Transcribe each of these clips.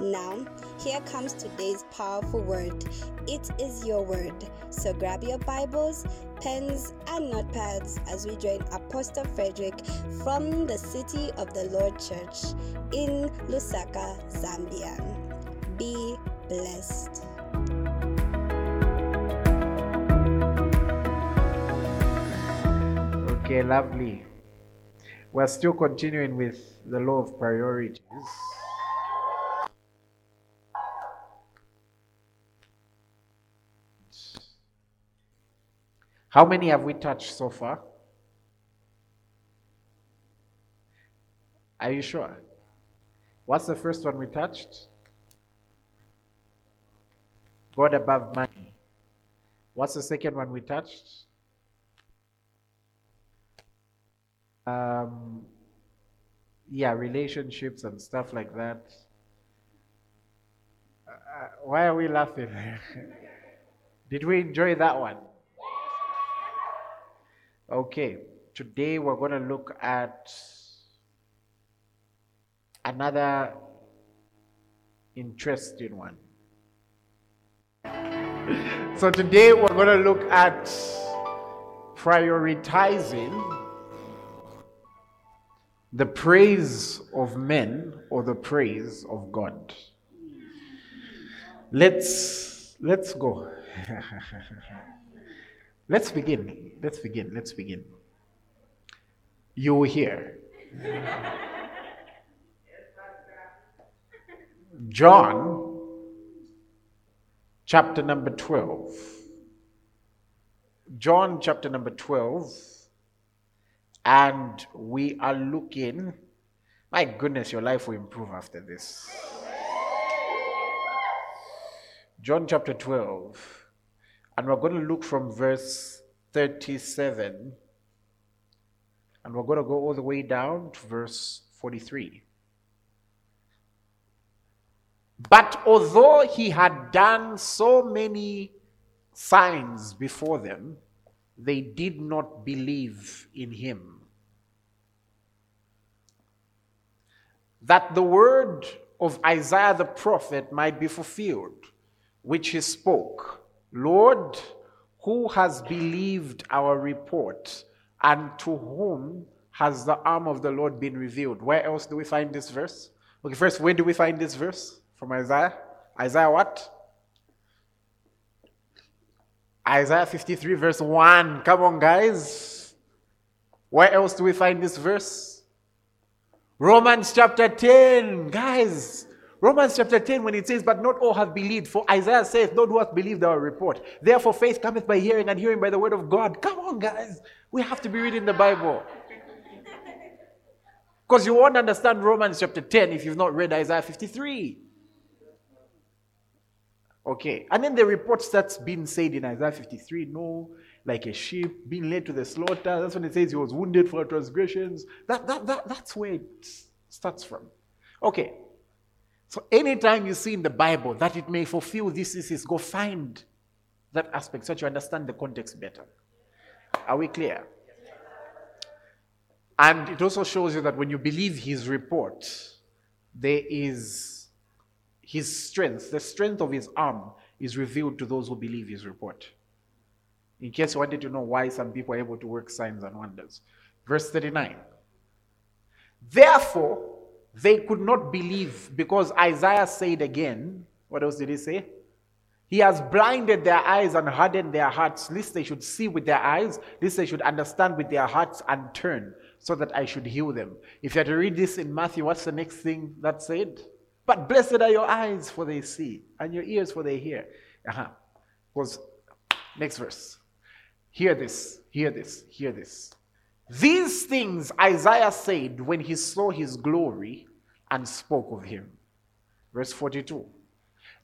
Now, here comes today's powerful word. It is your word. So grab your Bibles, pens, and notepads as we join Apostle Frederick from the City of the Lord Church in Lusaka, Zambia. Be blessed. Okay, lovely. We're still continuing with the law of priorities. How many have we touched so far? Are you sure? What's the first one we touched? God above money. What's the second one we touched? Um, yeah, relationships and stuff like that. Uh, why are we laughing? Did we enjoy that one? Okay, today we're going to look at another interesting one. so today we're going to look at prioritizing the praise of men or the praise of God. Let's let's go. let's begin. Let's begin. Let's begin. You here. John chapter number 12. John chapter number 12 and we are looking. My goodness, your life will improve after this. John chapter 12, and we're going to look from verse 37, and we're going to go all the way down to verse 43. But although he had done so many signs before them, they did not believe in him. that the word of Isaiah the prophet might be fulfilled, which he spoke Lord, who has believed our report, and to whom has the arm of the Lord been revealed? Where else do we find this verse? Okay, first, where do we find this verse from Isaiah? Isaiah what? Isaiah 53, verse 1. Come on, guys. Where else do we find this verse? Romans chapter 10, guys. Romans chapter 10, when it says, But not all have believed, for Isaiah says, Not who hath believed our report. Therefore, faith cometh by hearing, and hearing by the word of God. Come on, guys. We have to be reading the Bible. Because you won't understand Romans chapter 10 if you've not read Isaiah 53. Okay. And then the reports that's been said in Isaiah 53 no, like a sheep being led to the slaughter. That's when it says he was wounded for transgressions. That, that, that, that's where it starts from. Okay. So anytime you see in the Bible that it may fulfill this, this is, go find that aspect so that you understand the context better. Are we clear? And it also shows you that when you believe his report, there is his strength, the strength of his arm is revealed to those who believe his report in case you wanted to know why some people are able to work signs and wonders. Verse 39. Therefore, they could not believe because Isaiah said again, what else did he say? He has blinded their eyes and hardened their hearts, lest they should see with their eyes, lest they should understand with their hearts and turn, so that I should heal them. If you had to read this in Matthew, what's the next thing that said? But blessed are your eyes, for they see, and your ears, for they hear. Uh-huh. Was next verse. Hear this, hear this, hear this. These things Isaiah said when he saw his glory and spoke of him. Verse 42.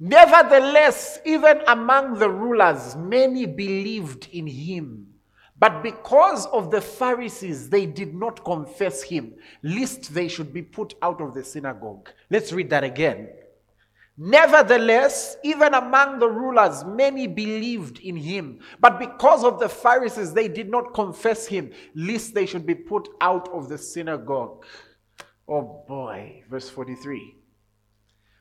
Nevertheless, even among the rulers, many believed in him. But because of the Pharisees, they did not confess him, lest they should be put out of the synagogue. Let's read that again. Nevertheless, even among the rulers, many believed in him. But because of the Pharisees, they did not confess him, lest they should be put out of the synagogue. Oh boy, verse 43.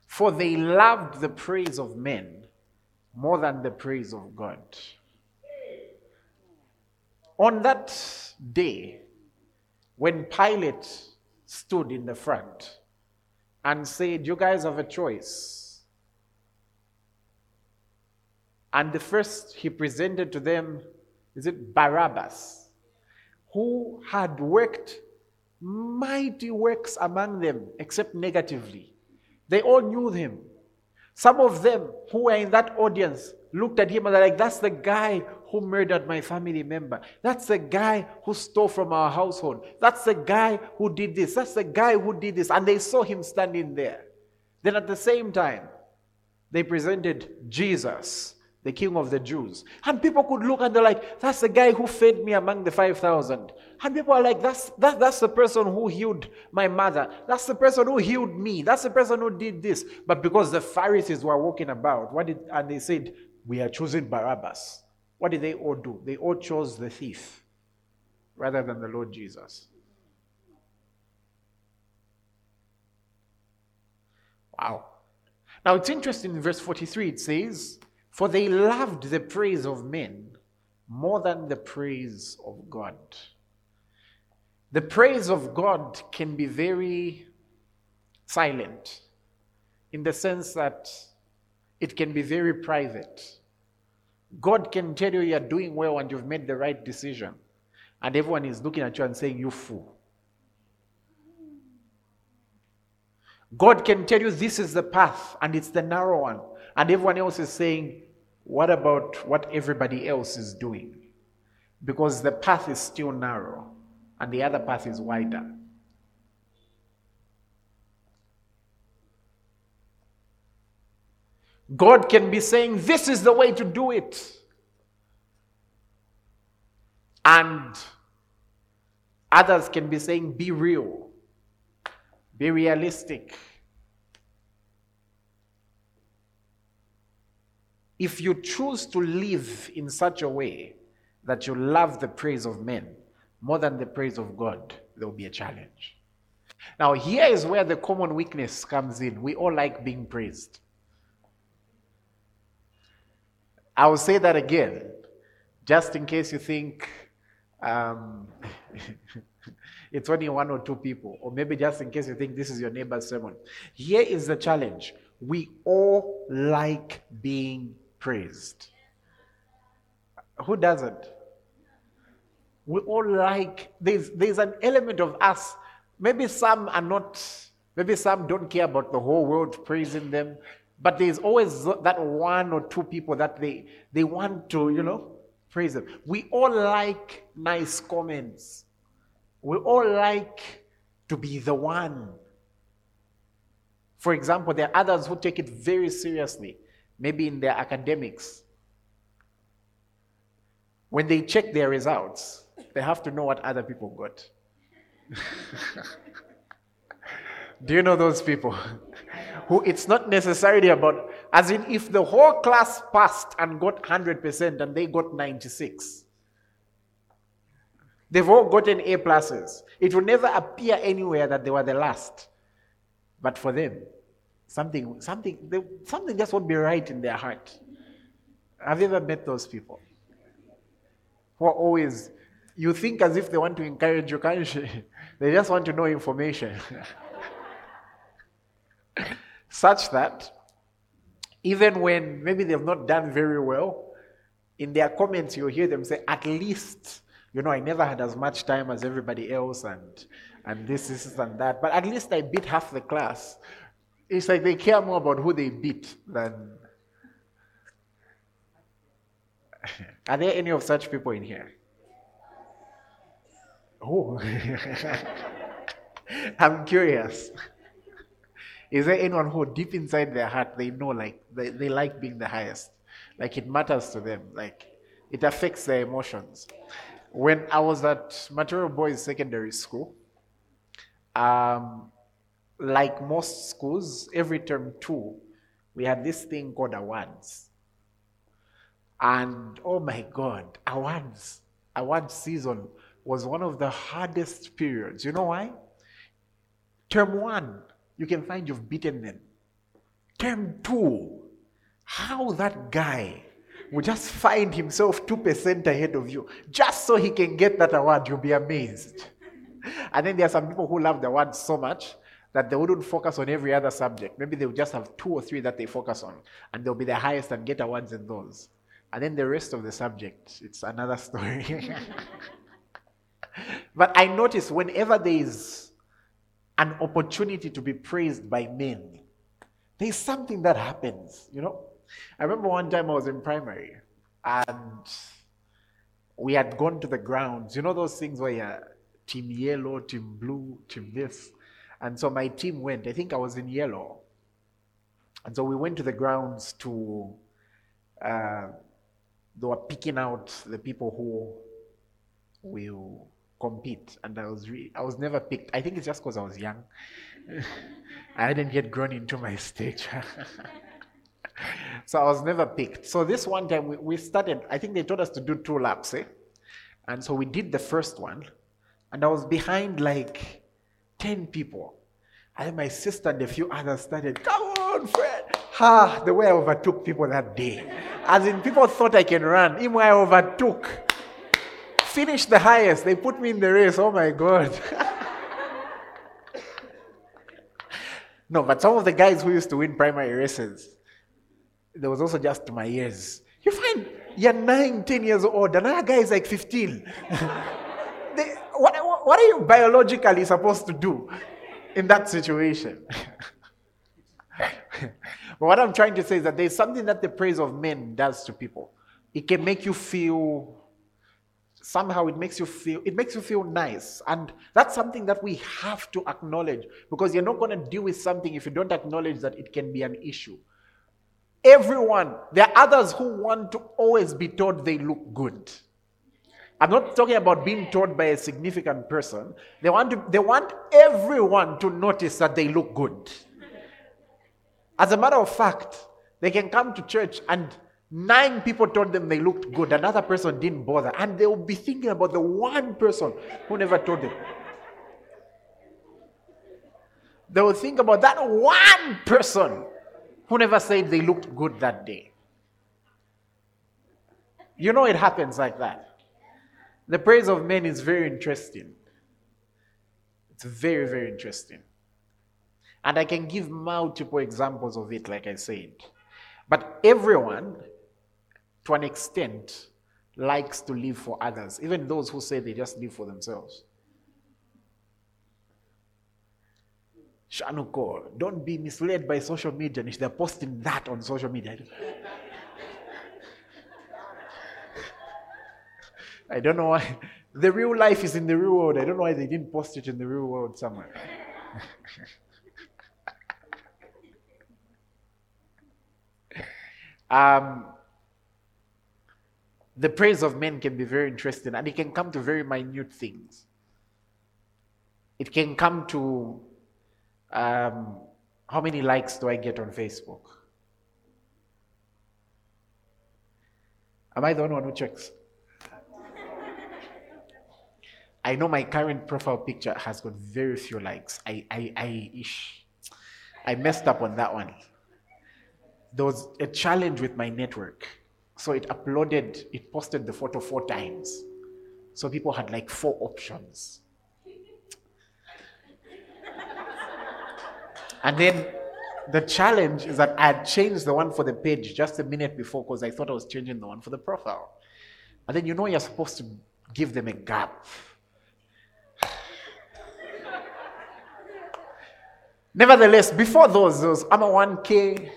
For they loved the praise of men more than the praise of God. On that day, when Pilate stood in the front and said, You guys have a choice And the first he presented to them, is it Barabbas, who had worked mighty works among them, except negatively. They all knew him. Some of them who were in that audience looked at him and they're like, That's the guy who murdered my family member. That's the guy who stole from our household. That's the guy who did this. That's the guy who did this. And they saw him standing there. Then at the same time, they presented Jesus the king of the Jews. And people could look and they're like, that's the guy who fed me among the 5,000. And people are like, that's, that, that's the person who healed my mother. That's the person who healed me. That's the person who did this. But because the Pharisees were walking about, what did, and they said, we are choosing Barabbas. What did they all do? They all chose the thief rather than the Lord Jesus. Wow. Now it's interesting in verse 43, it says, for they loved the praise of men more than the praise of God. The praise of God can be very silent in the sense that it can be very private. God can tell you you're doing well and you've made the right decision, and everyone is looking at you and saying, You fool. God can tell you this is the path and it's the narrow one, and everyone else is saying, What about what everybody else is doing? Because the path is still narrow and the other path is wider. God can be saying, This is the way to do it. And others can be saying, Be real, be realistic. If you choose to live in such a way that you love the praise of men more than the praise of God, there will be a challenge. Now, here is where the common weakness comes in. We all like being praised. I will say that again, just in case you think um, it's only one or two people, or maybe just in case you think this is your neighbor's sermon. Here is the challenge we all like being praised. Who doesn't? We all like, there's, there's an element of us. Maybe some are not, maybe some don't care about the whole world praising them, but there's always that one or two people that they, they want to, you know, praise them. We all like nice comments. We all like to be the one. For example, there are others who take it very seriously maybe in their academics, when they check their results, they have to know what other people got. Do you know those people? Who it's not necessarily about, as in, if the whole class passed and got 100% and they got 96, they've all gotten A pluses. It will never appear anywhere that they were the last. But for them, Something, something, they, something just won't be right in their heart. Have you ever met those people? Who are always, you think as if they want to encourage you, can't you? They just want to know information. Such that even when maybe they've not done very well, in their comments you'll hear them say, at least You know, I never had as much time as everybody else and and this, this, and that. But at least I beat half the class. It's like they care more about who they beat than. Are there any of such people in here? Oh, I'm curious. Is there anyone who, deep inside their heart, they know like they, they like being the highest? Like it matters to them, like it affects their emotions. When I was at Matororo Boys Secondary School, um, like most schools, every term two, we had this thing called awards. And oh my God, awards, award season was one of the hardest periods. You know why? Term one, you can find you've beaten them. Term two, how that guy will just find himself 2% ahead of you just so he can get that award, you'll be amazed. And then there are some people who love the word so much that they wouldn't focus on every other subject. Maybe they would just have two or three that they focus on, and they'll be the highest and get awards in those. And then the rest of the subject, it's another story. but I notice whenever there is an opportunity to be praised by men, there's something that happens, you know? I remember one time I was in primary and we had gone to the grounds. You know those things where you're team yellow, team blue, team this. And so my team went. I think I was in yellow. And so we went to the grounds to, uh, they were picking out the people who will compete. And I was, re- I was never picked. I think it's just because I was young. I hadn't yet grown into my stage. so I was never picked. So this one time we, we started, I think they told us to do two laps, eh? And so we did the first one. And I was behind like 10 people. And then my sister and a few others started, come on, Fred. Ha, the way I overtook people that day. As in, people thought I can run. Even I overtook. Finished the highest. They put me in the race. Oh my God. no, but some of the guys who used to win primary races, there was also just my years. You find you're nine, ten years old, another guy is like 15. what are you biologically supposed to do in that situation? but what I'm trying to say is that there's something that the praise of men does to people. It can make you feel somehow it makes you feel it makes you feel nice and that's something that we have to acknowledge because you're not going to deal with something if you don't acknowledge that it can be an issue everyone there are others who want to always be told they look good I'm not talking about being told by a significant person. They want, to, they want everyone to notice that they look good. As a matter of fact, they can come to church and nine people told them they looked good. Another person didn't bother. And they will be thinking about the one person who never told them. They will think about that one person who never said they looked good that day. You know, it happens like that. The praise of men is very interesting. It's very, very interesting. And I can give multiple examples of it, like I said. But everyone, to an extent, likes to live for others, even those who say they just live for themselves. Shanuko, don't be misled by social media. If They're posting that on social media. I don't know why. The real life is in the real world. I don't know why they didn't post it in the real world somewhere. um, the praise of men can be very interesting and it can come to very minute things. It can come to um, how many likes do I get on Facebook? Am I the only one who checks? I know my current profile picture has got very few likes. I, I, I, ish, I messed up on that one. There was a challenge with my network. So it uploaded, it posted the photo four times. So people had like four options. and then the challenge is that I had changed the one for the page just a minute before because I thought I was changing the one for the profile. And then you know you're supposed to give them a gap. Nevertheless, before those, those I'm a 1K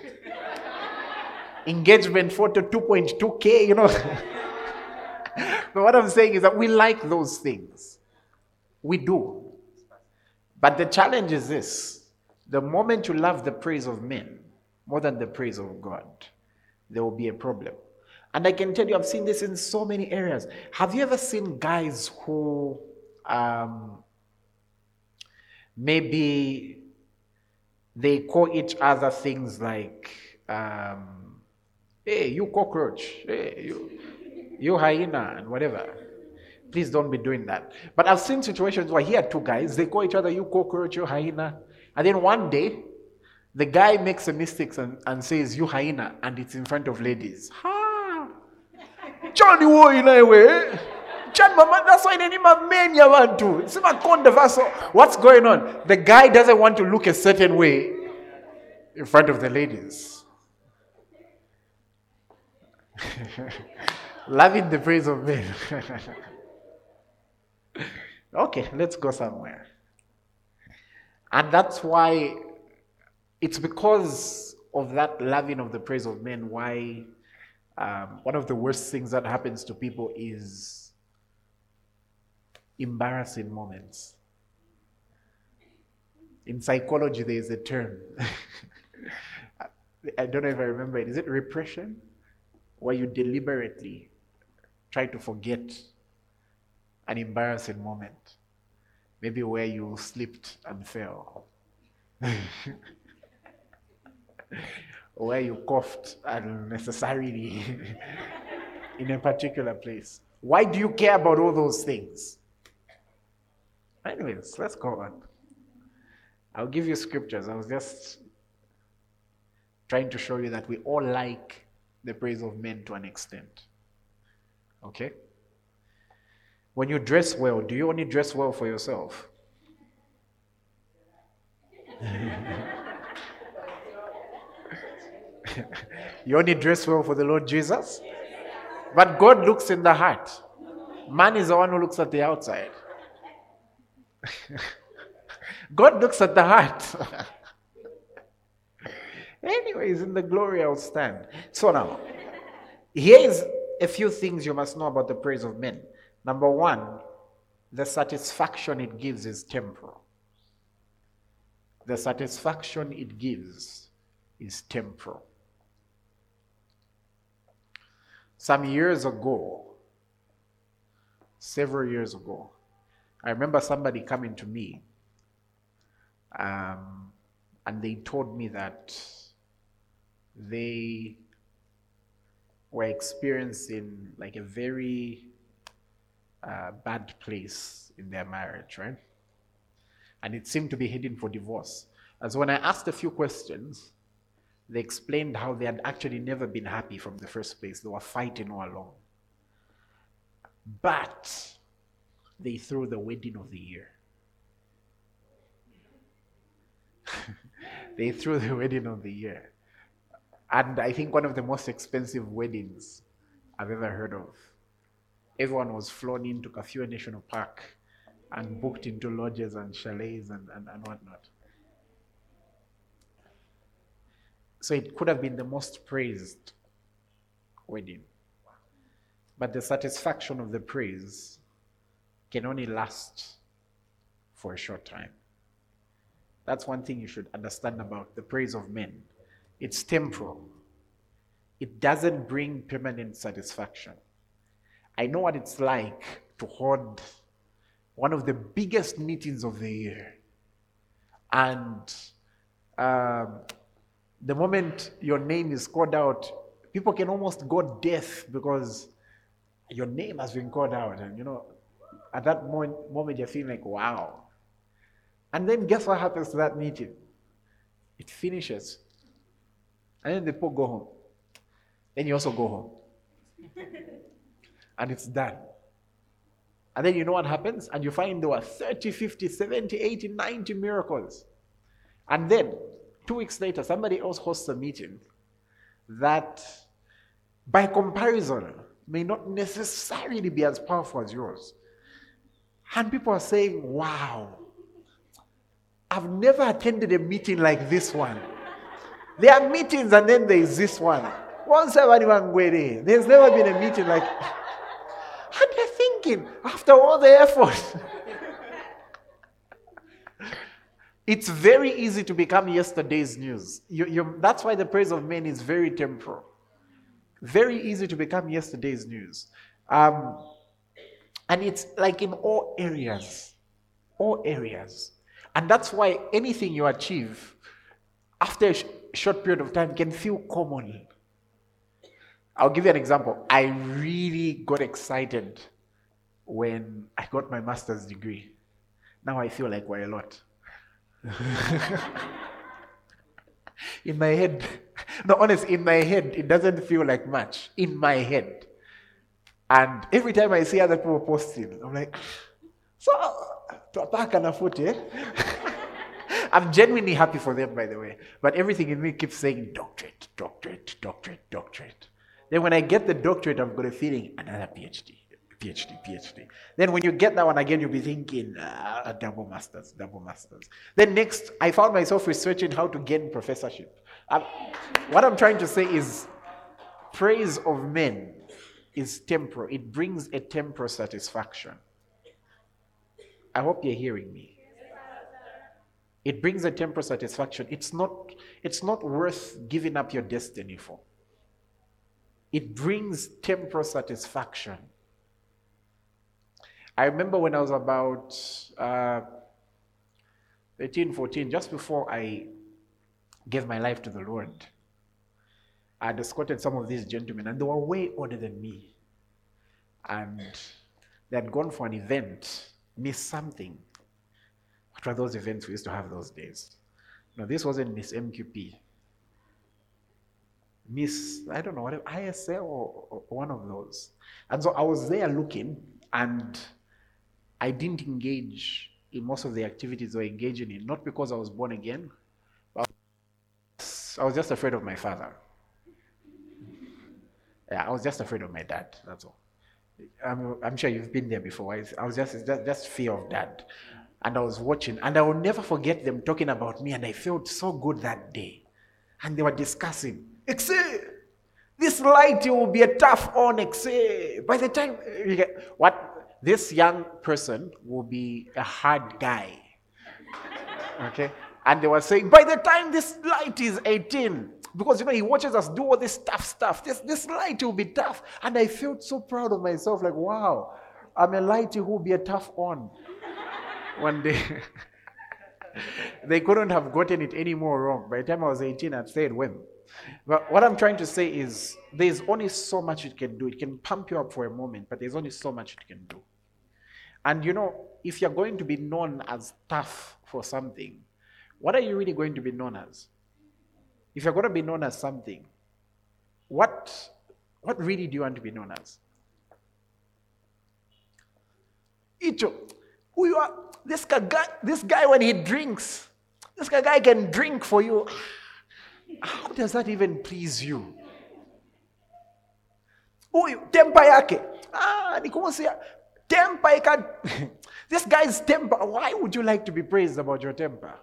engagement photo 2.2K, you know. but what I'm saying is that we like those things. We do. But the challenge is this the moment you love the praise of men more than the praise of God, there will be a problem. And I can tell you, I've seen this in so many areas. Have you ever seen guys who um, maybe they call each other things like, um, hey, you cockroach, hey, you, you hyena, and whatever. Please don't be doing that. But I've seen situations where here two guys, they call each other, you cockroach, you hyena. And then one day, the guy makes a mistake and, and says, you hyena, and it's in front of ladies. Ha! Johnny Woy, John Mama, that's why they name a man you want to. It's What's going on? The guy doesn't want to look a certain way in front of the ladies. Loving the praise of men. okay, let's go somewhere. And that's why it's because of that loving of the praise of men why um, one of the worst things that happens to people is embarrassing moments. In psychology, there is a term. I don't know if I remember it. Is it repression? Where you deliberately try to forget an embarrassing moment. Maybe where you slipped and fell. where you coughed unnecessarily in a particular place. Why do you care about all those things? Anyways, let's go on. I'll give you scriptures. I was just trying to show you that we all like the praise of men to an extent. Okay? When you dress well, do you only dress well for yourself? you only dress well for the Lord Jesus? But God looks in the heart. Man is the one who looks at the outside. God looks at the heart. Anyways, in the glory I'll stand. So now, here's a few things you must know about the praise of men. Number one, the satisfaction it gives is temporal. The satisfaction it gives is temporal. Some years ago, several years ago, I remember somebody coming to me um, and they told me that they were experiencing like a very uh, bad place in their marriage, right? And it seemed to be heading for divorce. As when I asked a few questions, they explained how they had actually never been happy from the first place. They were fighting all along. But they threw the wedding of the year. they threw the wedding of the year. And I think one of the most expensive weddings I've ever heard of. Everyone was flown into Kafue National Park and booked into lodges and chalets and, and, and whatnot. So it could have been the most praised wedding. But the satisfaction of the praise can only last for a short time. That's one thing you should understand about the praise of men. It's temporal, it doesn't bring permanent satisfaction. I know what it's like to hold one of the biggest meetings of the year. And um, the moment your name is called out, people can almost go deaf because your name has been called out. And you know, at that moment, you're feeling like, wow. And then guess what happens to that meeting? It finishes. And then the people go home. Then you also go home. and it's done. And then you know what happens? And you find there were 30, 50, 70, 80, 90 miracles. And then, two weeks later, somebody else hosts a meeting that, by comparison, may not necessarily be as powerful as yours. And people are saying, wow, I've never attended a meeting like this one. There are meetings and then there is this one. Once there's never been a meeting like. And they're thinking, after all the effort. it's very easy to become yesterday's news. You, that's why the praise of men is very temporal. Very easy to become yesterday's news. Um, and it's like in all areas. All areas. And that's why anything you achieve after a sh- short period of time can feel common. I'll give you an example. I really got excited when I got my master's degree. Now I feel like we're a lot. in my head, no, honest, in my head, it doesn't feel like much. In my head. And every time I see other people posting, I'm like, so, to na foot, eh? I'm genuinely happy for them, by the way. But everything in me keeps saying doctorate, doctorate, doctorate, doctorate. Then when I get the doctorate, I've got a feeling another PhD, PhD, PhD. Then when you get that one again, you'll be thinking uh, double masters, double masters. Then next, I found myself researching how to gain professorship. I'm, what I'm trying to say is praise of men is temporal. It brings a temporal satisfaction. I hope you're hearing me. It brings a temporal satisfaction. It's not, it's not worth giving up your destiny for. It brings temporal satisfaction. I remember when I was about uh, 13, 14, just before I gave my life to the Lord, I had escorted some of these gentlemen, and they were way older than me. And they had gone for an event, Miss something. What were those events we used to have those days? No, this wasn't Miss MQP. Miss, I don't know, whatever, ISL or, or one of those. And so I was there looking, and I didn't engage in most of the activities they were engaging in, not because I was born again, but I was just afraid of my father. Yeah, I was just afraid of my dad, that's all. I'm, I'm sure you've been there before. I was just, just, just fear of dad. And I was watching, and I will never forget them talking about me, and I felt so good that day. And they were discussing Exe, this light will be a tough on Exe. By the time you get what this young person will be a hard guy. Okay? And they were saying, by the time this light is 18, because you know he watches us do all this tough stuff. This this light will be tough. And I felt so proud of myself, like, wow, I'm a lighty who will be a tough on one day. they couldn't have gotten it any more wrong. By the time I was 18, I'd said when. But what I'm trying to say is there's only so much it can do. It can pump you up for a moment, but there's only so much it can do. And you know, if you're going to be known as tough for something, what are you really going to be known as? If you're going to be known as something, what, what really do you want to be known as? Icho, who you are? This guy, this guy when he drinks, this guy can drink for you. How does that even please you? Huyu temper yake. Ah, ni kumsia temper This guy's temper. Why would you like to be praised about your temper?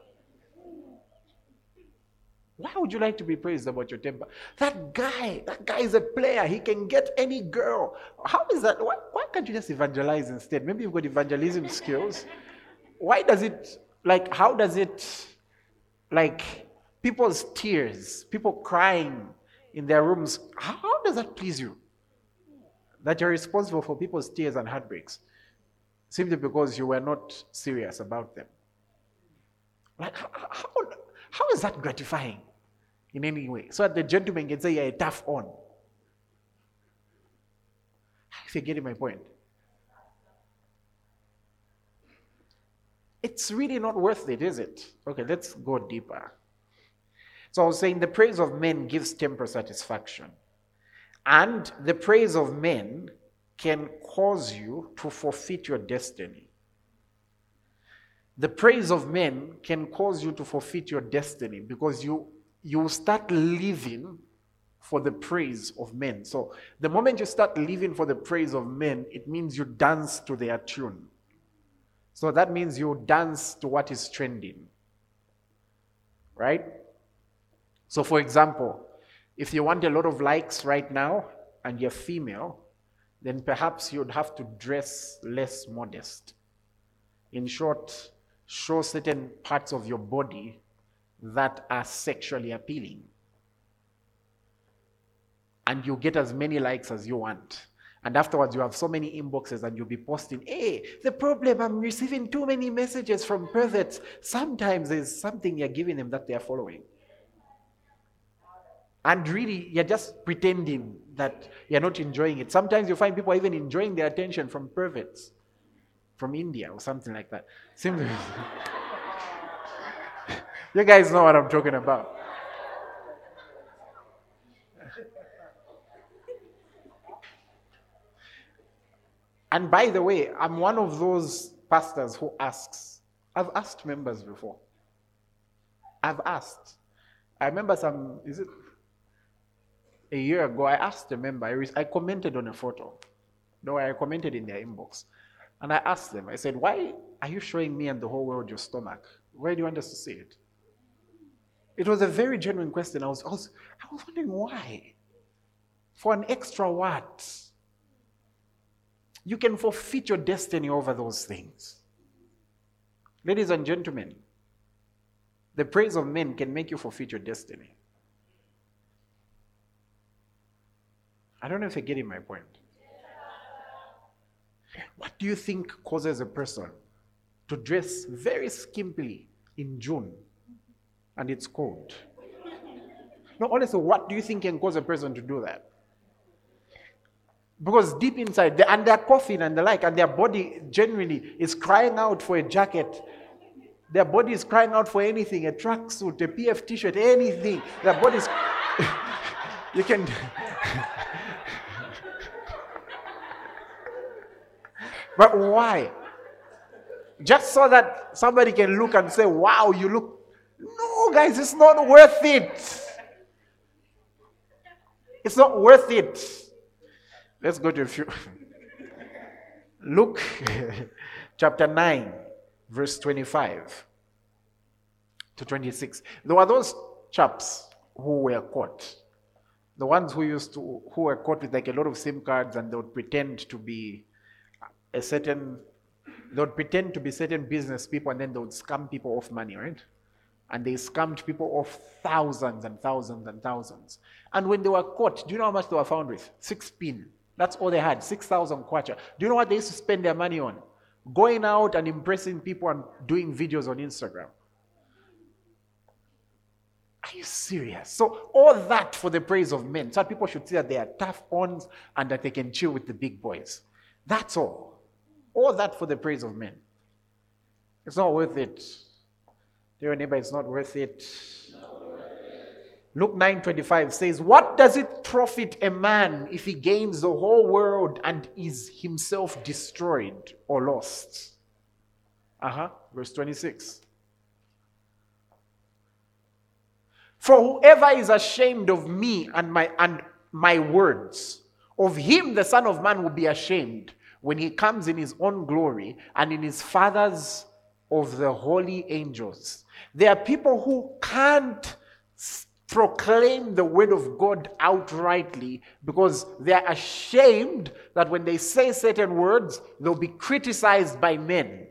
Why would you like to be praised about your temper? That guy, that guy is a player. He can get any girl. How is that? Why, why can't you just evangelize instead? Maybe you've got evangelism skills. Why does it, like, how does it, like, people's tears, people crying in their rooms. How does that please you? That you're responsible for people's tears and heartbreaks simply because you were not serious about them. Like, how, how, how is that gratifying in any way? So that the gentleman can say you're a tough on. If you're getting my point. It's really not worth it, is it? Okay, let's go deeper. So I was saying the praise of men gives temporal satisfaction. And the praise of men can cause you to forfeit your destiny. The praise of men can cause you to forfeit your destiny because you, you start living for the praise of men. So the moment you start living for the praise of men, it means you dance to their tune. So that means you dance to what is trending. Right? So, for example, if you want a lot of likes right now and you're female, then perhaps you'd have to dress less modest. In short, show certain parts of your body that are sexually appealing and you get as many likes as you want. And afterwards, you have so many inboxes and you'll be posting, hey, the problem, I'm receiving too many messages from perverts. Sometimes there's something you're giving them that they're following. And really, you're just pretending that you're not enjoying it. Sometimes you find people are even enjoying their attention from perverts from India or something like that. you guys know what I'm talking about. And by the way, I'm one of those pastors who asks. I've asked members before. I've asked. I remember some, is it a year ago, I asked a member, I commented on a photo. No, I commented in their inbox. And I asked them, I said, why are you showing me and the whole world your stomach? Where do you want us to see it? It was a very genuine question. I was, was, I was wondering why. For an extra what? You can forfeit your destiny over those things. Ladies and gentlemen, the praise of men can make you forfeit your destiny. I don't know if you're getting my point. What do you think causes a person to dress very skimpily in June and it's cold? No, honestly, what do you think can cause a person to do that? Because deep inside, they, and they're coughing and the like, and their body generally is crying out for a jacket. Their body is crying out for anything a tracksuit, a PF t shirt, anything. Their body's. you can. but why? Just so that somebody can look and say, wow, you look. No, guys, it's not worth it. It's not worth it. Let's go to a few. Luke chapter 9, verse 25 to 26. There were those chaps who were caught. The ones who used to, who were caught with like a lot of SIM cards and they would pretend to be a certain, they would pretend to be certain business people and then they would scam people off money, right? And they scammed people off thousands and thousands and thousands. And when they were caught, do you know how much they were found with? Six pin. That's all they had 6,000 kwacha. Do you know what they used to spend their money on? Going out and impressing people and doing videos on Instagram. Are you serious? So, all that for the praise of men. So people should see that they are tough ons and that they can chill with the big boys. That's all. All that for the praise of men. It's not worth it. Dear neighbor, it's not worth it. Luke 9:25 says, "What does it profit a man if he gains the whole world and is himself destroyed or lost?" Uh-huh. Verse 26. For whoever is ashamed of me and my and my words, of him the Son of Man will be ashamed when he comes in his own glory and in his Father's of the holy angels. There are people who can't proclaim the word of God outrightly because they're ashamed that when they say certain words, they'll be criticized by men.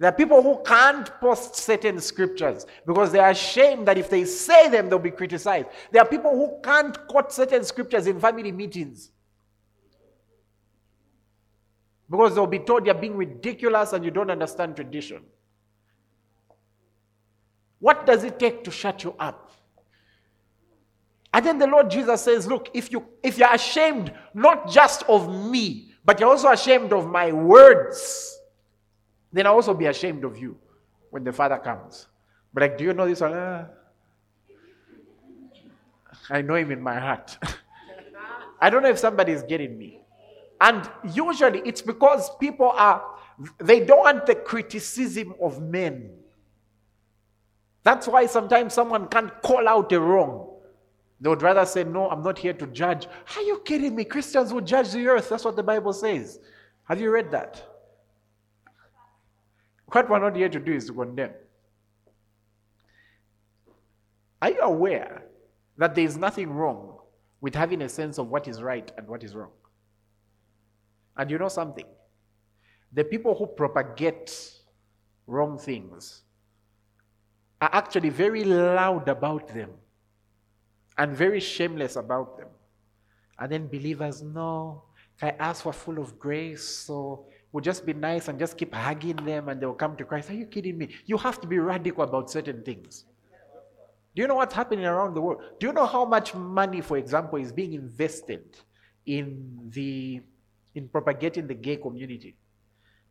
There are people who can't post certain scriptures because they're ashamed that if they say them, they'll be criticized. There are people who can't quote certain scriptures in family meetings because they'll be told you're being ridiculous and you don't understand tradition. What does it take to shut you up? And then the Lord Jesus says, Look, if, you, if you're ashamed not just of me, but you're also ashamed of my words, then I'll also be ashamed of you when the Father comes. But like, do you know this one? Uh, I know him in my heart. I don't know if somebody is getting me. And usually it's because people are, they don't want the criticism of men. That's why sometimes someone can't call out a wrong They would rather say, No, I'm not here to judge. Are you kidding me? Christians will judge the earth. That's what the Bible says. Have you read that? What we're not here to do is to condemn. Are you aware that there is nothing wrong with having a sense of what is right and what is wrong? And you know something? The people who propagate wrong things are actually very loud about them and very shameless about them. And then believers know, I ask for full of grace, so we'll just be nice and just keep hugging them and they'll come to Christ. Are you kidding me? You have to be radical about certain things. Do you know what's happening around the world? Do you know how much money, for example, is being invested in the in propagating the gay community?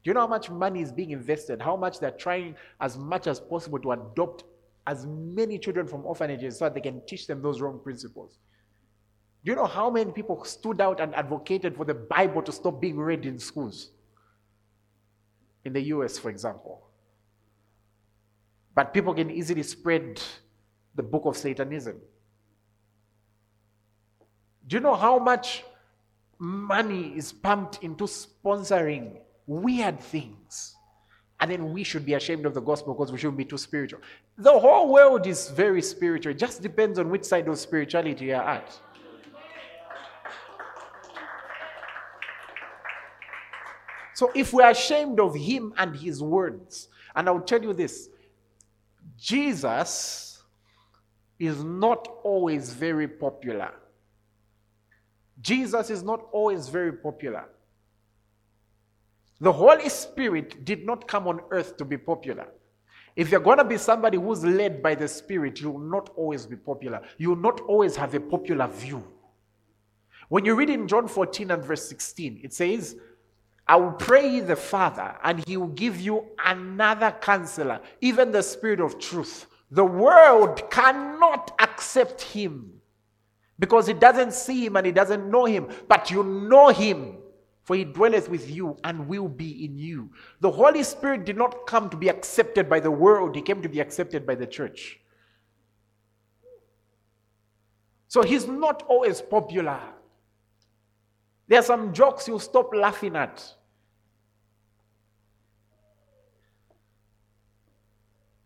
Do you know how much money is being invested? How much they're trying as much as possible to adopt as many children from orphanages so that they can teach them those wrong principles? Do you know how many people stood out and advocated for the Bible to stop being read in schools? In the US, for example. But people can easily spread the book of Satanism. Do you know how much money is pumped into sponsoring weird things. And then we should be ashamed of the gospel because we shouldn't be too spiritual. The whole world is very spiritual. It just depends on which side of spirituality you're at. So if we're ashamed of him and his words, and I'll tell you this Jesus is not always very popular. Jesus is not always very popular. The Holy Spirit did not come on earth to be popular. If you're going to be somebody who's led by the Spirit, you will not always be popular. You will not always have a popular view. When you read in John 14 and verse 16, it says, I will pray the Father, and he will give you another counselor, even the Spirit of truth. The world cannot accept him because he doesn't see him and he doesn't know him, but you know him for he dwelleth with you and will be in you. The Holy Spirit did not come to be accepted by the world, he came to be accepted by the church. So he's not always popular. There are some jokes you stop laughing at.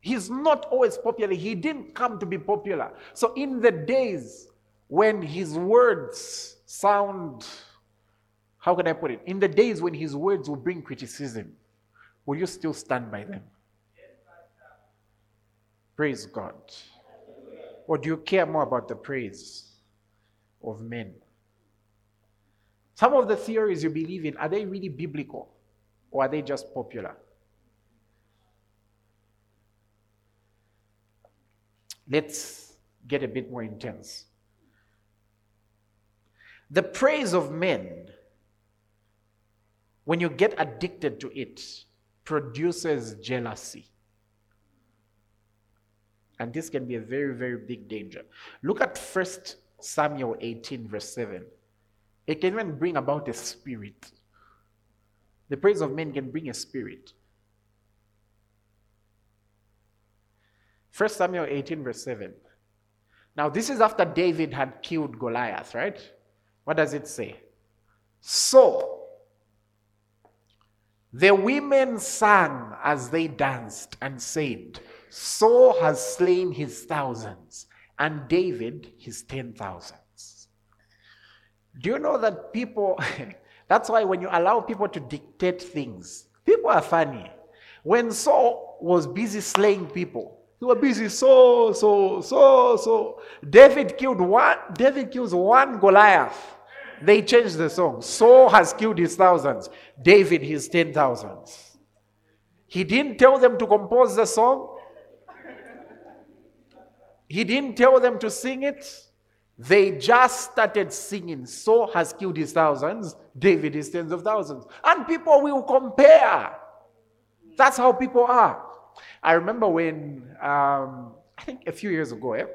He's not always popular. He didn't come to be popular. So, in the days when his words sound how can I put it? In the days when his words will bring criticism, will you still stand by them? Praise God. Or do you care more about the praise of men? Some of the theories you believe in, are they really biblical? Or are they just popular? Let's get a bit more intense. The praise of men when you get addicted to it, produces jealousy. And this can be a very, very big danger. Look at 1 Samuel 18, verse 7. It can even bring about a spirit. The praise of men can bring a spirit. 1 Samuel 18, verse 7. Now, this is after David had killed Goliath, right? What does it say? So, the women sang as they danced and said, Saul has slain his thousands, and David his ten thousands. Do you know that people, that's why when you allow people to dictate things, people are funny. When Saul was busy slaying people, he was busy so, so, so, so. David killed one, David kills one Goliath. They changed the song. Saul has killed his thousands, David his ten thousands. He didn't tell them to compose the song, he didn't tell them to sing it. They just started singing. Saul has killed his thousands, David his tens of thousands. And people will compare. That's how people are. I remember when, um, I think a few years ago, eh?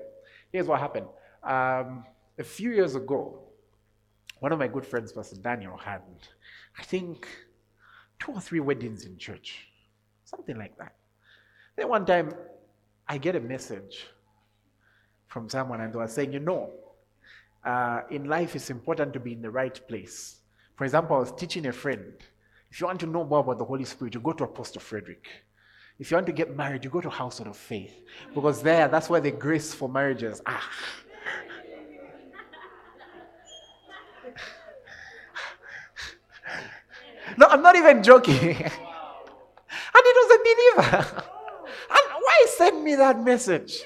here's what happened. Um, a few years ago, one of my good friends, Pastor Daniel, had, I think, two or three weddings in church, something like that. Then one time, I get a message from someone, and they were saying, You know, uh, in life it's important to be in the right place. For example, I was teaching a friend. If you want to know more about the Holy Spirit, you go to Apostle Frederick. If you want to get married, you go to Household of Faith. Because there, that's where the grace for marriages are. No, I'm not even joking. and it was a believer. and why send me that message?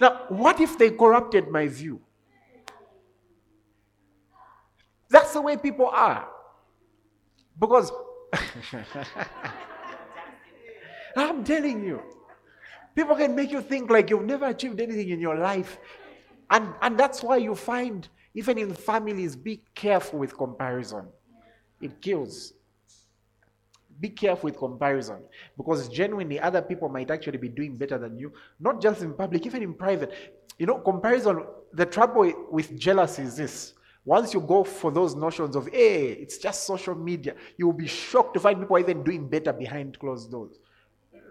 Now, what if they corrupted my view? That's the way people are. Because I'm telling you, people can make you think like you've never achieved anything in your life. And, and that's why you find, even in families, be careful with comparison. It kills. Be careful with comparison because genuinely other people might actually be doing better than you, not just in public, even in private. You know, comparison, the trouble with jealousy is this once you go for those notions of, hey, it's just social media, you'll be shocked to find people even doing better behind closed doors.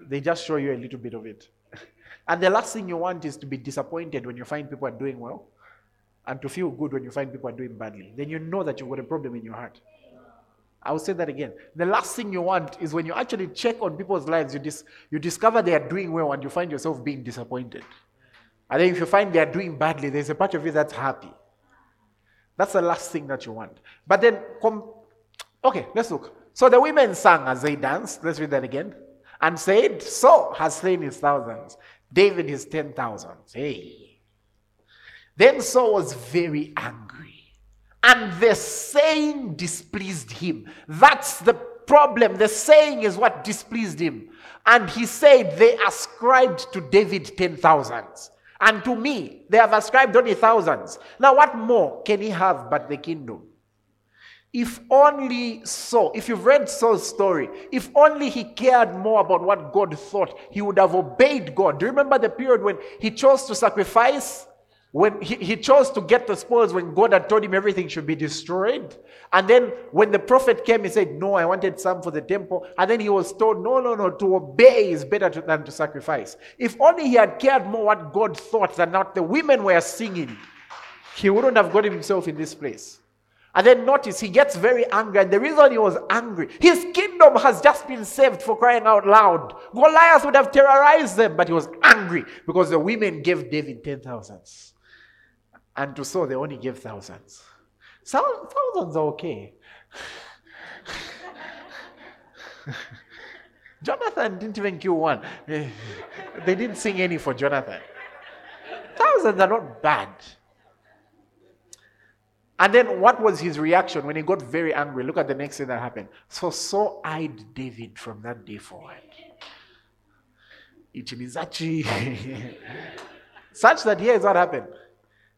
They just show you a little bit of it. and the last thing you want is to be disappointed when you find people are doing well and to feel good when you find people are doing badly. Then you know that you've got a problem in your heart. I will say that again. The last thing you want is when you actually check on people's lives, you, dis- you discover they are doing well and you find yourself being disappointed. And then if you find they are doing badly, there's a part of you that's happy. That's the last thing that you want. But then, com- okay, let's look. So the women sang as they danced. Let's read that again. And said, Saul has slain his thousands, David his ten thousands. Hey. Then Saul was very angry. And the saying displeased him. That's the problem. The saying is what displeased him. And he said, They ascribed to David ten thousands. And to me, they have ascribed only thousands. Now, what more can he have but the kingdom? If only so, if you've read Saul's story, if only he cared more about what God thought, he would have obeyed God. Do you remember the period when he chose to sacrifice? When he, he chose to get the spoils when God had told him everything should be destroyed? And then when the prophet came, he said, No, I wanted some for the temple. And then he was told, No, no, no, to obey is better to, than to sacrifice. If only he had cared more what God thought than what the women were singing, he wouldn't have got himself in this place. And then notice he gets very angry. And the reason he was angry, his kingdom has just been saved for crying out loud. Goliath would have terrorized them, but he was angry because the women gave David ten thousands. And to Saul, they only gave thousands. Thousands are okay. Jonathan didn't even kill one. They didn't sing any for Jonathan. Thousands are not bad. And then what was his reaction when he got very angry? Look at the next thing that happened. So Saul eyed David from that day forward. Ichimizachi. Such that here is what happened.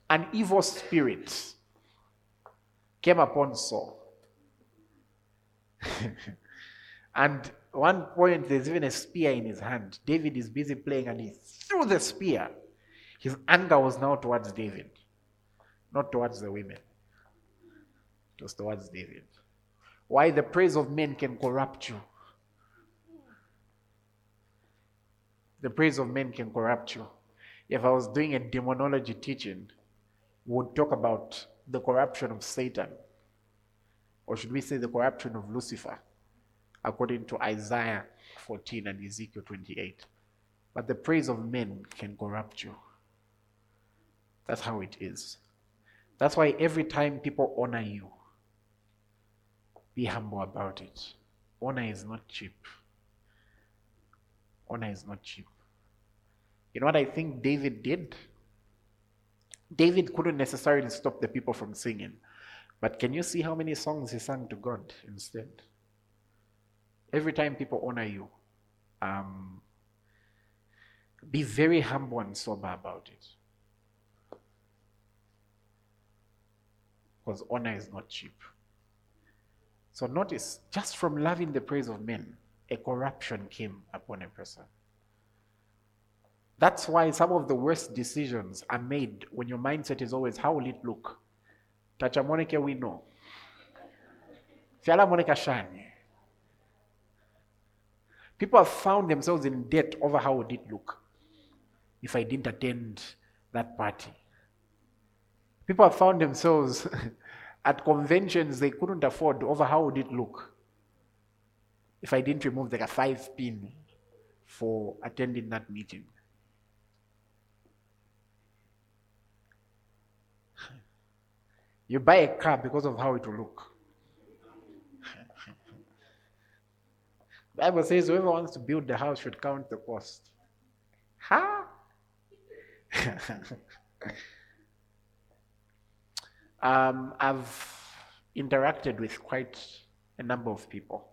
An evil spirit came upon Saul. and one point, there's even a spear in his hand. David is busy playing and he threw the spear. His anger was now towards David, not towards the women. It was towards David. Why the praise of men can corrupt you. The praise of men can corrupt you. If I was doing a demonology teaching, would talk about the corruption of Satan, or should we say the corruption of Lucifer, according to Isaiah 14 and Ezekiel 28. But the praise of men can corrupt you. That's how it is. That's why every time people honor you, be humble about it. Honor is not cheap. Honor is not cheap. You know what I think David did? David couldn't necessarily stop the people from singing. But can you see how many songs he sang to God instead? Every time people honor you, um, be very humble and sober about it. Because honor is not cheap. So notice, just from loving the praise of men, a corruption came upon a person. That's why some of the worst decisions are made when your mindset is always, how will it look? Tacha moneke we know. Fiala moneka shani. People have found themselves in debt over how would it look if I didn't attend that party. People have found themselves at conventions they couldn't afford over how would it look if I didn't remove like a five pin for attending that meeting. You buy a car because of how it will look. Bible says whoever wants to build the house should count the cost. Huh? um, I've interacted with quite a number of people.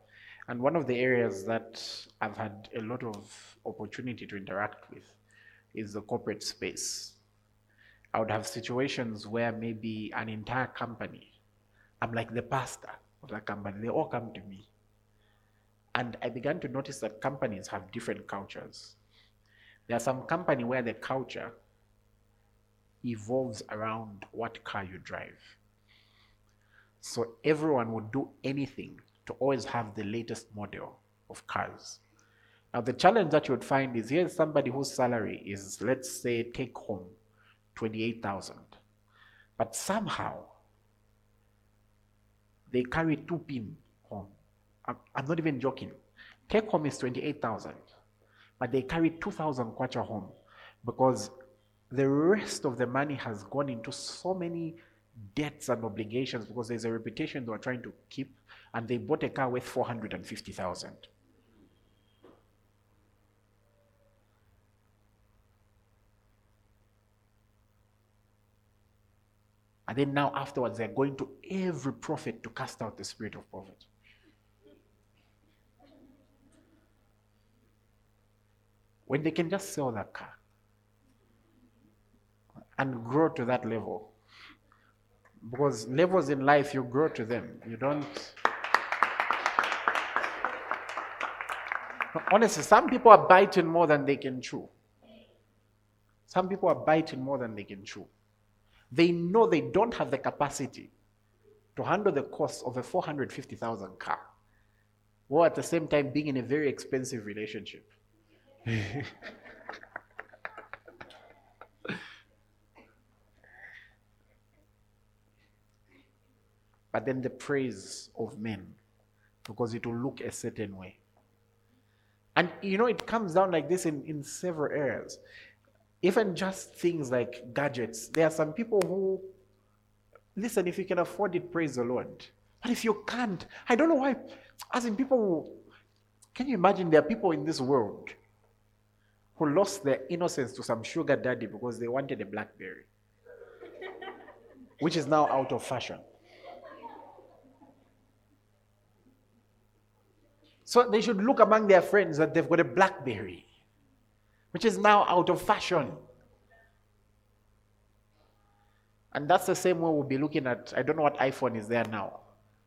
And one of the areas that I've had a lot of opportunity to interact with is the corporate space. I would have situations where maybe an entire company, I'm like the pastor of that company, they all come to me. And I began to notice that companies have different cultures. There are some company where the culture evolves around what car you drive. So everyone would do anything to always have the latest model of cars. Now, the challenge that you would find is here's somebody whose salary is, let's say, take home 28,000. But somehow, they carry two pin home. I'm, not even joking. Take home is 28,000, but they carry 2,000 kwacha home because the rest of the money has gone into so many debts and obligations because there's a reputation they were trying to keep and they bought a car worth 450,000. And then now afterwards, they're going to every prophet to cast out the spirit of poverty. When they can just sell that car and grow to that level. Because levels in life, you grow to them. You don't. Honestly, some people are biting more than they can chew. Some people are biting more than they can chew. They know they don't have the capacity to handle the cost of a 450,000 car, while at the same time being in a very expensive relationship. but then the praise of men, because it will look a certain way. And you know, it comes down like this in, in several areas. Even just things like gadgets. There are some people who, listen, if you can afford it, praise the Lord. But if you can't, I don't know why. As in, people, who, can you imagine there are people in this world who lost their innocence to some sugar daddy because they wanted a Blackberry, which is now out of fashion. So they should look among their friends that they've got a Blackberry, which is now out of fashion. And that's the same way we'll be looking at, I don't know what iPhone is there now.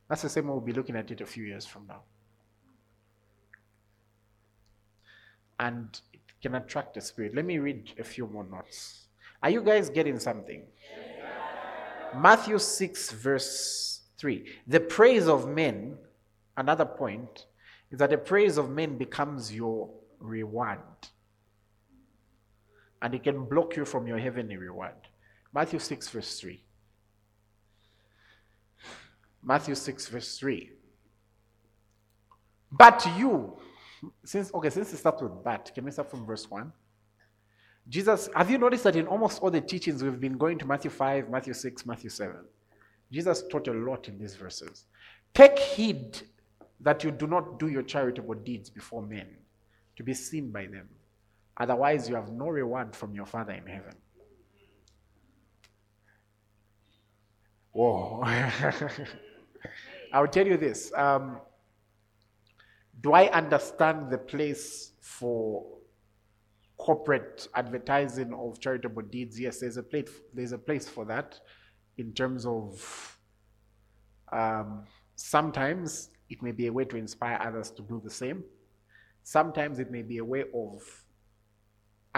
That's the same way we'll be looking at it a few years from now. And it can attract the spirit. Let me read a few more notes. Are you guys getting something? Matthew 6, verse 3. The praise of men, another point, is that the praise of men becomes your reward. And it can block you from your heavenly reward. Matthew 6, verse 3. Matthew 6, verse 3. But you, since okay, since it starts with but, can we start from verse 1? Jesus, have you noticed that in almost all the teachings we've been going to Matthew 5, Matthew 6, Matthew 7? Jesus taught a lot in these verses. Take heed that you do not do your charitable deeds before men to be seen by them. Otherwise, you have no reward from your Father in heaven. Whoa. I'll tell you this. Um, do I understand the place for corporate advertising of charitable deeds? Yes, there's a place, there's a place for that in terms of um, sometimes it may be a way to inspire others to do the same. Sometimes it may be a way of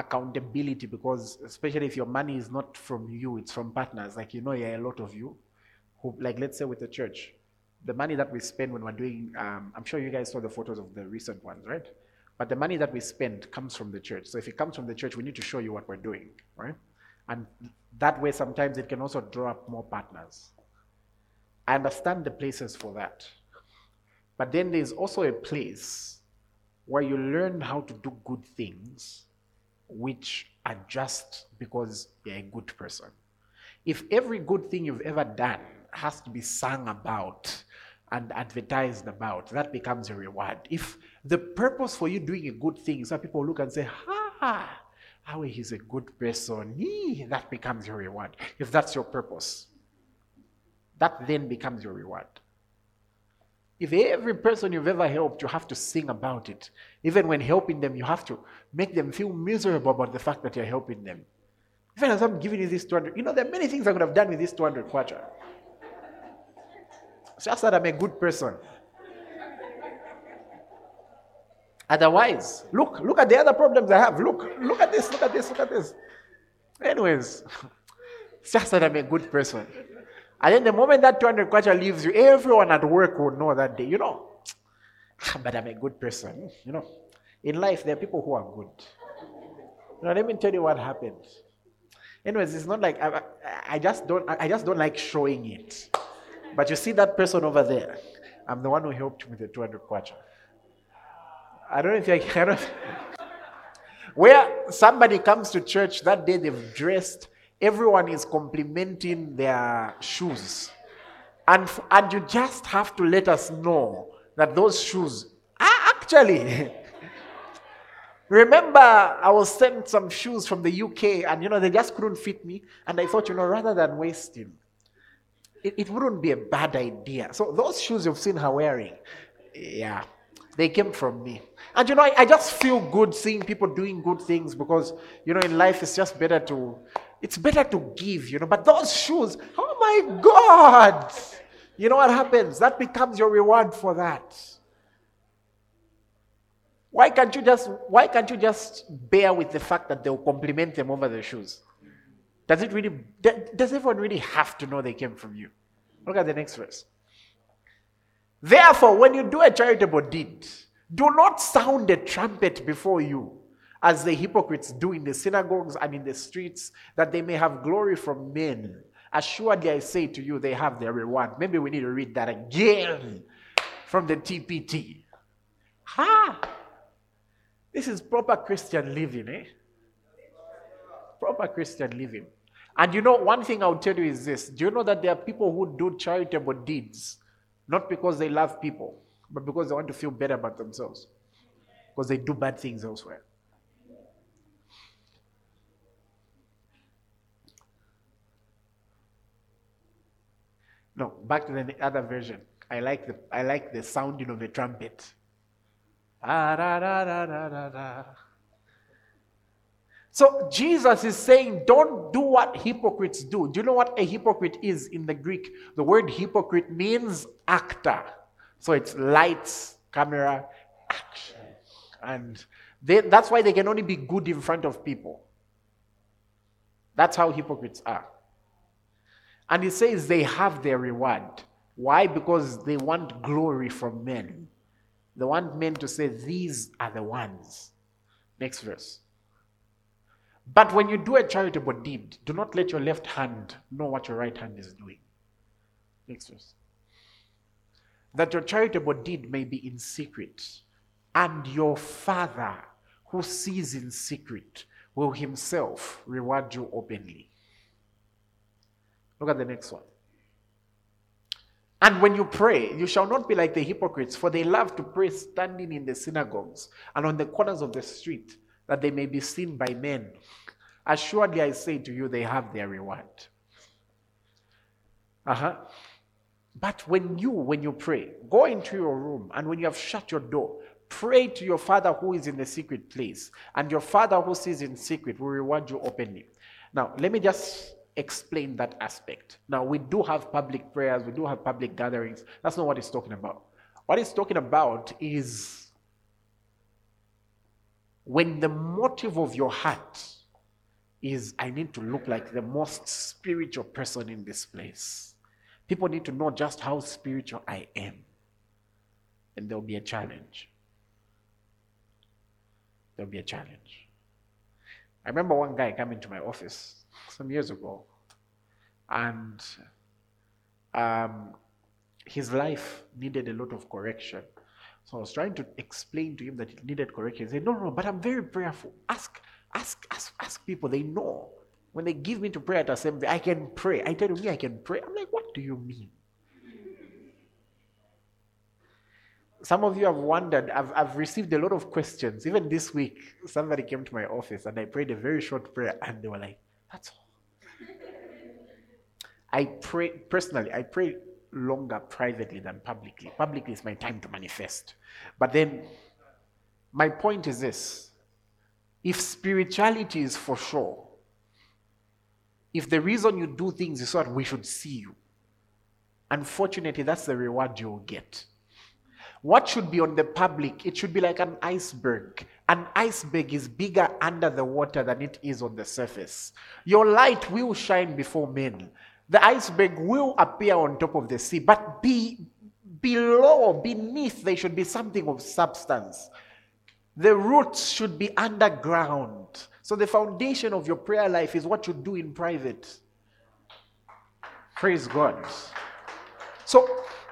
accountability because especially if your money is not from you, it's from partners. Like you know, yeah, a lot of you who like let's say with the church, the money that we spend when we're doing um, I'm sure you guys saw the photos of the recent ones, right? But the money that we spend comes from the church. So if it comes from the church, we need to show you what we're doing, right? And that way, sometimes it can also draw up more partners. I understand the places for that. But then there's also a place where you learn how to do good things which are just because you're a good person. If every good thing you've ever done has to be sung about and advertised about, that becomes a reward. If the purpose for you doing a good thing is that people look and say, ha, how he's a good person, Yee, that becomes your reward. If that's your purpose, that then becomes your reward. If every person you've ever helped, you have to sing about it. Even when helping them, you have to make them feel miserable about the fact that you're helping them. Even as I'm giving you this 200, you know, there are many things I could have done with this 200 kwacha. It's just that I'm a good person. Otherwise, look, look at the other problems I have. Look, look at this, look at this, look at this. Anyways, it's just that I'm a good person. And then the moment that 200 kwacha leaves you, everyone at work will know that day, you know, ah, but I'm a good person. You know, in life, there are people who are good. You know, let me tell you what happened. Anyways, it's not like I, I just don't I just don't like showing it. But you see that person over there. I'm the one who helped with the 200 kwacha. I don't know if you can. Where somebody comes to church that day, they've dressed everyone is complimenting their shoes. And, and you just have to let us know that those shoes are actually. Remember, I was sent some shoes from the UK and you know, they just couldn't fit me. And I thought, you know, rather than wasting, it, it wouldn't be a bad idea. So those shoes you've seen her wearing, yeah, they came from me. And you know, I, I just feel good seeing people doing good things because, you know, in life it's just better to it's better to give, you know. But those shoes, oh my God! You know what happens? That becomes your reward for that. Why can't you just why can't you just bear with the fact that they'll compliment them over the shoes? Does it really does everyone really have to know they came from you? Look at the next verse. Therefore, when you do a charitable deed, do not sound a trumpet before you as the hypocrites do in the synagogues and in the streets, that they may have glory from men. Assuredly, I say to you, they have their reward. Maybe we need to read that again from the TPT. Ha! This is proper Christian living, eh? Proper Christian living. And you know, one thing I'll tell you is this do you know that there are people who do charitable deeds not because they love people, but because they want to feel better about themselves? Because they do bad things elsewhere. No, back to the other version. I like the I like the sounding of a trumpet. Ah. So Jesus is saying, don't do what hypocrites do. Do you know what a hypocrite is in the Greek? The word hypocrite means actor. So it's lights, camera, action. And they, that's why they can only be good in front of people. That's how hypocrites are. And it says they have their reward. Why? Because they want glory from men. They want men to say, These are the ones. Next verse. But when you do a charitable deed, do not let your left hand know what your right hand is doing. Next verse. That your charitable deed may be in secret, and your Father who sees in secret will himself reward you openly. Look at the next one. And when you pray, you shall not be like the hypocrites, for they love to pray standing in the synagogues and on the corners of the street, that they may be seen by men. Assuredly, I say to you, they have their reward. Uh huh. But when you, when you pray, go into your room, and when you have shut your door, pray to your Father who is in the secret place, and your Father who sees in secret will reward you openly. Now, let me just explain that aspect. Now, we do have public prayers, we do have public gatherings. That's not what he's talking about. What he's talking about is when the motive of your heart is, I need to look like the most spiritual person in this place. People need to know just how spiritual I am. And there'll be a challenge. There'll be a challenge. I remember one guy coming to my office some years ago. And um, his life needed a lot of correction. So I was trying to explain to him that it needed correction. He said, No, no, but I'm very prayerful. Ask, ask, ask, ask people. They know. When they give me to pray at assembly, I can pray. I tell you, me, I can pray. I'm like, what do you mean? Some of you have wondered, I've, I've received a lot of questions. Even this week, somebody came to my office and I prayed a very short prayer, and they were like, That's all. I pray, personally, I pray longer privately than publicly. Publicly is my time to manifest. But then, my point is this if spirituality is for sure, if the reason you do things is so that we should see you, unfortunately, that's the reward you'll get. What should be on the public? It should be like an iceberg. An iceberg is bigger under the water than it is on the surface. Your light will shine before men. The iceberg will appear on top of the sea, but be, below, beneath, there should be something of substance. The roots should be underground. So the foundation of your prayer life is what you do in private. Praise God. So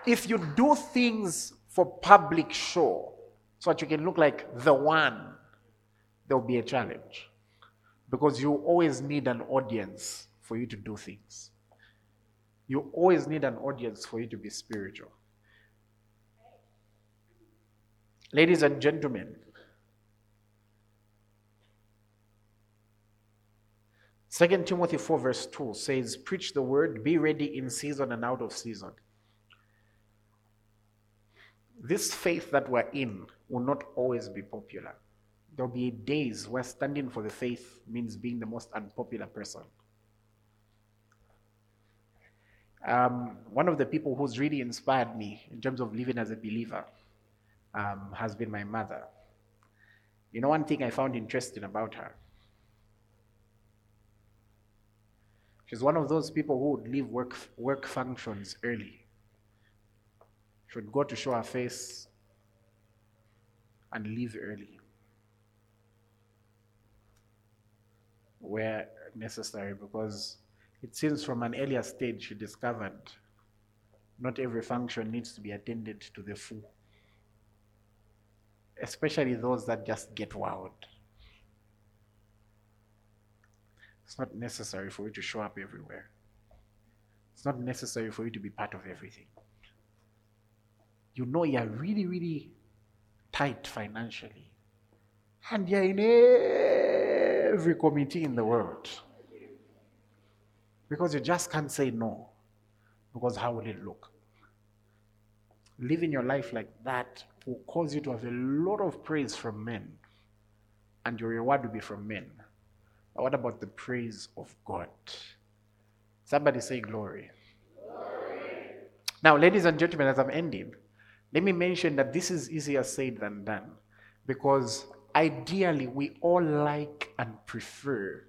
if you do things for public show so that you can look like the one, there will be a challenge. Because you always need an audience for you to do things. You always need an audience for you to be spiritual. Ladies and gentlemen, Second Timothy 4, verse 2 says, Preach the word, be ready in season and out of season. This faith that we're in will not always be popular. There'll be days where standing for the faith means being the most unpopular person. Um, one of the people who's really inspired me in terms of living as a believer um, has been my mother. You know, one thing I found interesting about her She's one of those people who would leave work, work functions early. She would go to show her face and leave early where necessary because it seems from an earlier stage she discovered not every function needs to be attended to the full, especially those that just get wowed. It's not necessary for you to show up everywhere. It's not necessary for you to be part of everything. You know you're really, really tight financially. And you're in every committee in the world. Because you just can't say no. Because how will it look? Living your life like that will cause you to have a lot of praise from men. And your reward will be from men. But what about the praise of God? Somebody say glory. glory. Now, ladies and gentlemen, as I'm ending, let me mention that this is easier said than done because ideally we all like and prefer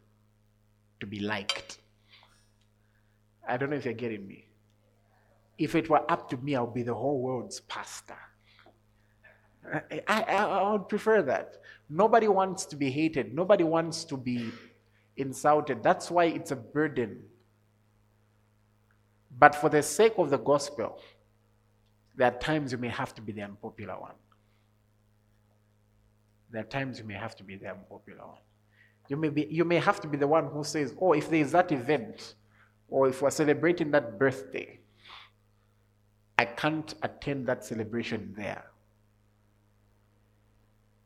to be liked. I don't know if you're getting me. If it were up to me, I would be the whole world's pastor. I, I, I would prefer that. Nobody wants to be hated. Nobody wants to be insulted. That's why it's a burden. But for the sake of the gospel, there are times you may have to be the unpopular one. There are times you may have to be the unpopular one. You may, be, you may have to be the one who says, Oh, if there is that event, or if we're celebrating that birthday, I can't attend that celebration there.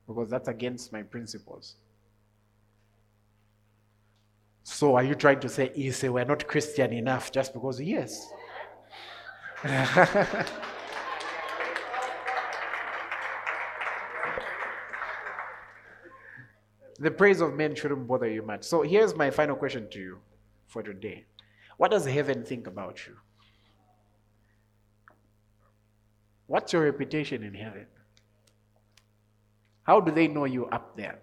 Because that's against my principles. So are you trying to say, say we're not Christian enough just because? Yes. the praise of men shouldn't bother you much. So here's my final question to you for today. What does heaven think about you? What's your reputation in heaven? How do they know you up there?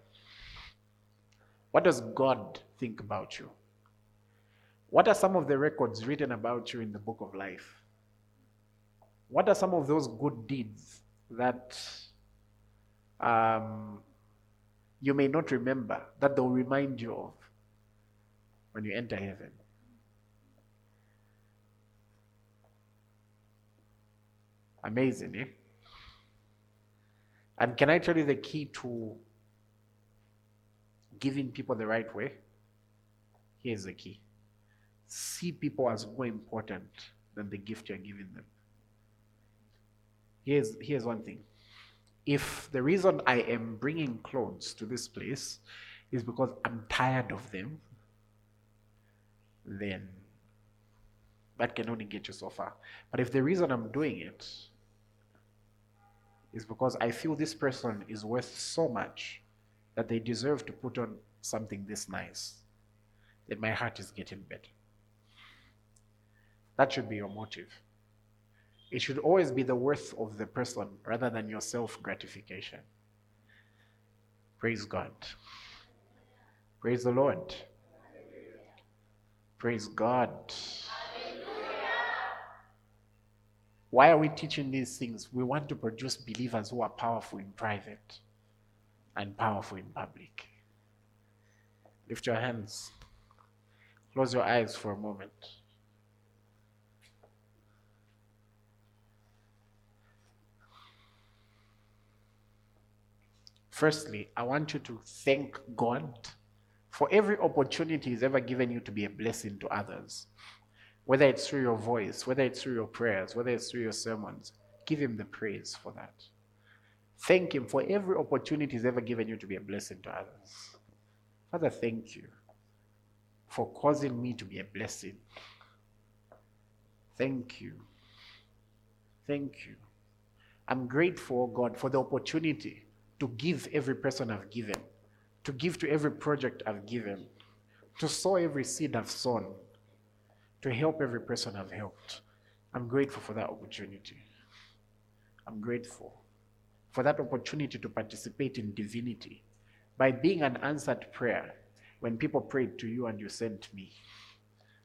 What does God think about you? What are some of the records written about you in the book of life? What are some of those good deeds that um, you may not remember, that they'll remind you of? when you enter heaven. Amazing, eh? And can I tell you the key to giving people the right way? Here's the key see people as more important than the gift you're giving them. Here's, here's one thing. If the reason I am bringing clothes to this place is because I'm tired of them, then that can only get you so far. But if the reason I'm doing it is because I feel this person is worth so much that they deserve to put on something this nice, then my heart is getting better. That should be your motive. It should always be the worth of the person rather than your self gratification. Praise God. Praise the Lord. Praise God. Why are we teaching these things? We want to produce believers who are powerful in private and powerful in public. Lift your hands. Close your eyes for a moment. Firstly, I want you to thank God for every opportunity He's ever given you to be a blessing to others. Whether it's through your voice, whether it's through your prayers, whether it's through your sermons, give Him the praise for that. Thank Him for every opportunity He's ever given you to be a blessing to others. Father, thank you for causing me to be a blessing. Thank you. Thank you. I'm grateful, oh God, for the opportunity to give every person I've given, to give to every project I've given, to sow every seed I've sown, to help every person I've helped. I'm grateful for that opportunity. I'm grateful for that opportunity to participate in divinity by being an answered prayer when people prayed to you and you sent me.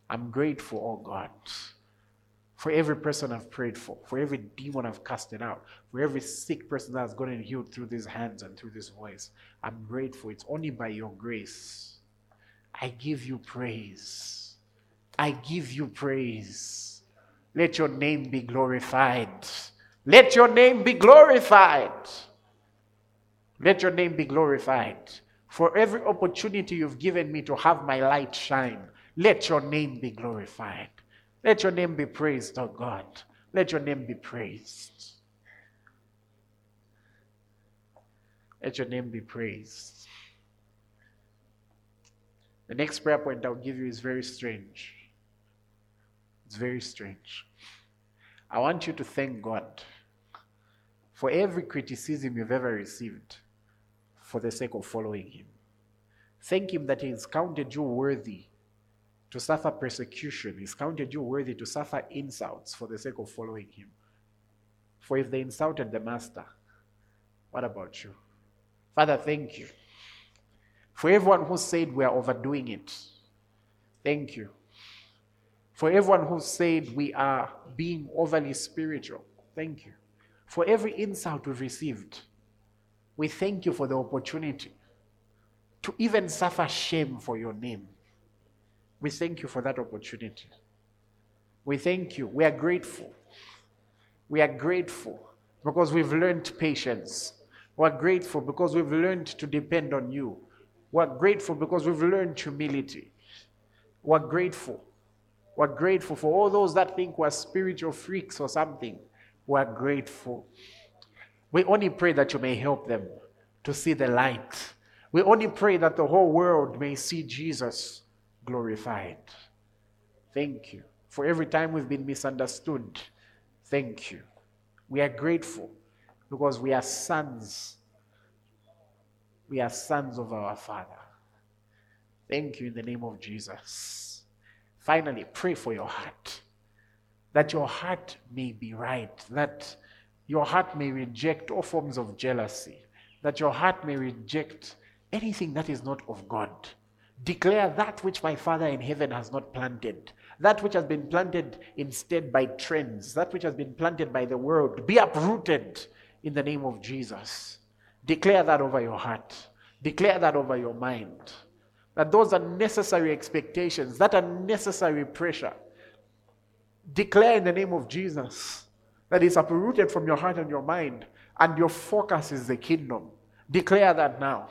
I'm grateful, oh God for every person I've prayed for, for every demon I've casted out, for every sick person that has gotten healed through these hands and through this voice. I'm grateful. It's only by your grace. I give you praise. I give you praise. Let your name be glorified. Let your name be glorified. Let your name be glorified. For every opportunity you've given me to have my light shine, let your name be glorified. Let your name be praised, oh God. Let your name be praised. Let your name be praised. The next prayer point I'll give you is very strange. It's very strange. I want you to thank God for every criticism you've ever received for the sake of following Him. Thank Him that He has counted you worthy to suffer persecution. He's counted you worthy to suffer insults for the sake of following him. For if they insulted the master, what about you? Father, thank you. For everyone who said we are overdoing it, thank you. For everyone who said we are being overly spiritual, thank you. For every insult we've received, we thank you for the opportunity to even suffer shame for your name. We thank you for that opportunity. We thank you. We are grateful. We are grateful because we've learned patience. We're grateful because we've learned to depend on you. We're grateful because we've learned humility. We're grateful. We're grateful for all those that think we're spiritual freaks or something. We're grateful. We only pray that you may help them to see the light. We only pray that the whole world may see Jesus glorified. Thank you. For every time we've been misunderstood, thank you. We are grateful because we are sons. We are sons of our Father. Thank you in the name of Jesus. Finally, pray for your heart. That your heart may be right. That your heart may reject all forms of jealousy. That your heart may reject anything that is not of God. Declare that which my Father in heaven has not planted, that which has been planted instead by trends, that which has been planted by the world, be uprooted in the name of Jesus. Declare that over your heart, declare that over your mind. That those unnecessary expectations, that unnecessary pressure, declare in the name of Jesus that it's uprooted from your heart and your mind, and your focus is the kingdom. Declare that now.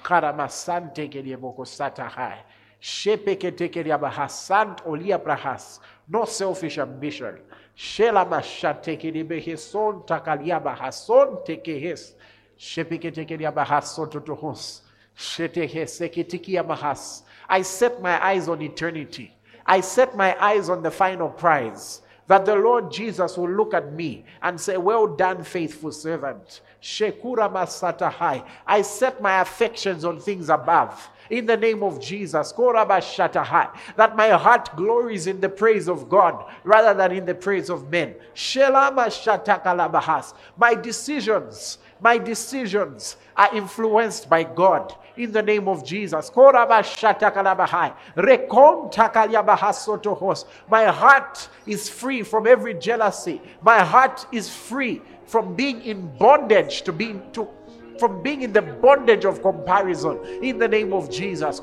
No selfish ambition. Shela mashatekedibeheson takaliabahason tekehes. Shepeketekeriabahason totohos. Sheteheseketikiabahas. I set my eyes on eternity. I set my eyes on the final prize. That the Lord Jesus will look at me and say, Well done, faithful servant. Shekura masatahai. I set my affections on things above. In the name of Jesus, that my heart glories in the praise of God rather than in the praise of men. My decisions, my decisions are influenced by God in the name of Jesus. My heart is free from every jealousy. My heart is free from being in bondage to being to from being in the bondage of comparison in the name of Jesus.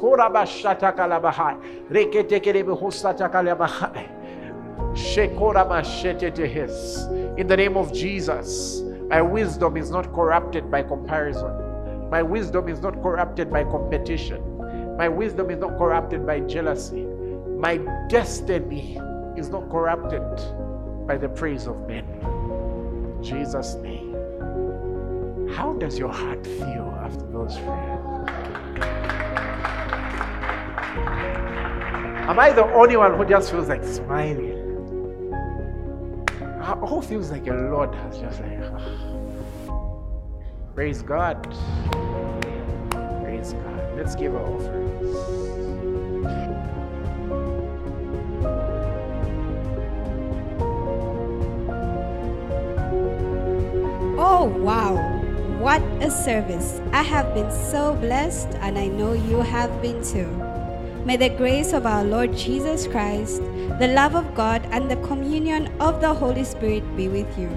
In the name of Jesus, my wisdom is not corrupted by comparison. My wisdom is not corrupted by competition. My wisdom is not corrupted by jealousy. My destiny is not corrupted by the praise of men. In Jesus' name. How does your heart feel after those prayers? Am I the only one who just feels like smiling? Who feels like a Lord has just like, ah. Praise God. Praise God. Let's give our offerings. Oh, wow. What a service. I have been so blessed, and I know you have been too. May the grace of our Lord Jesus Christ, the love of God, and the communion of the Holy Spirit be with you.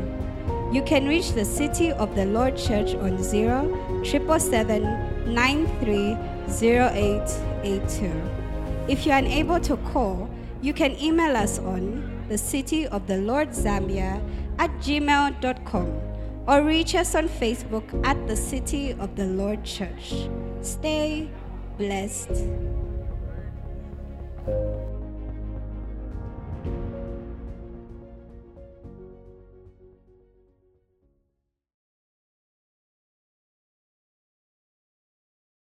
You can reach the City of the Lord Church on 0 930882. If you are unable to call, you can email us on the City of the Lord Zambia at gmail.com or reach us on Facebook at the City of the Lord Church. Stay blessed.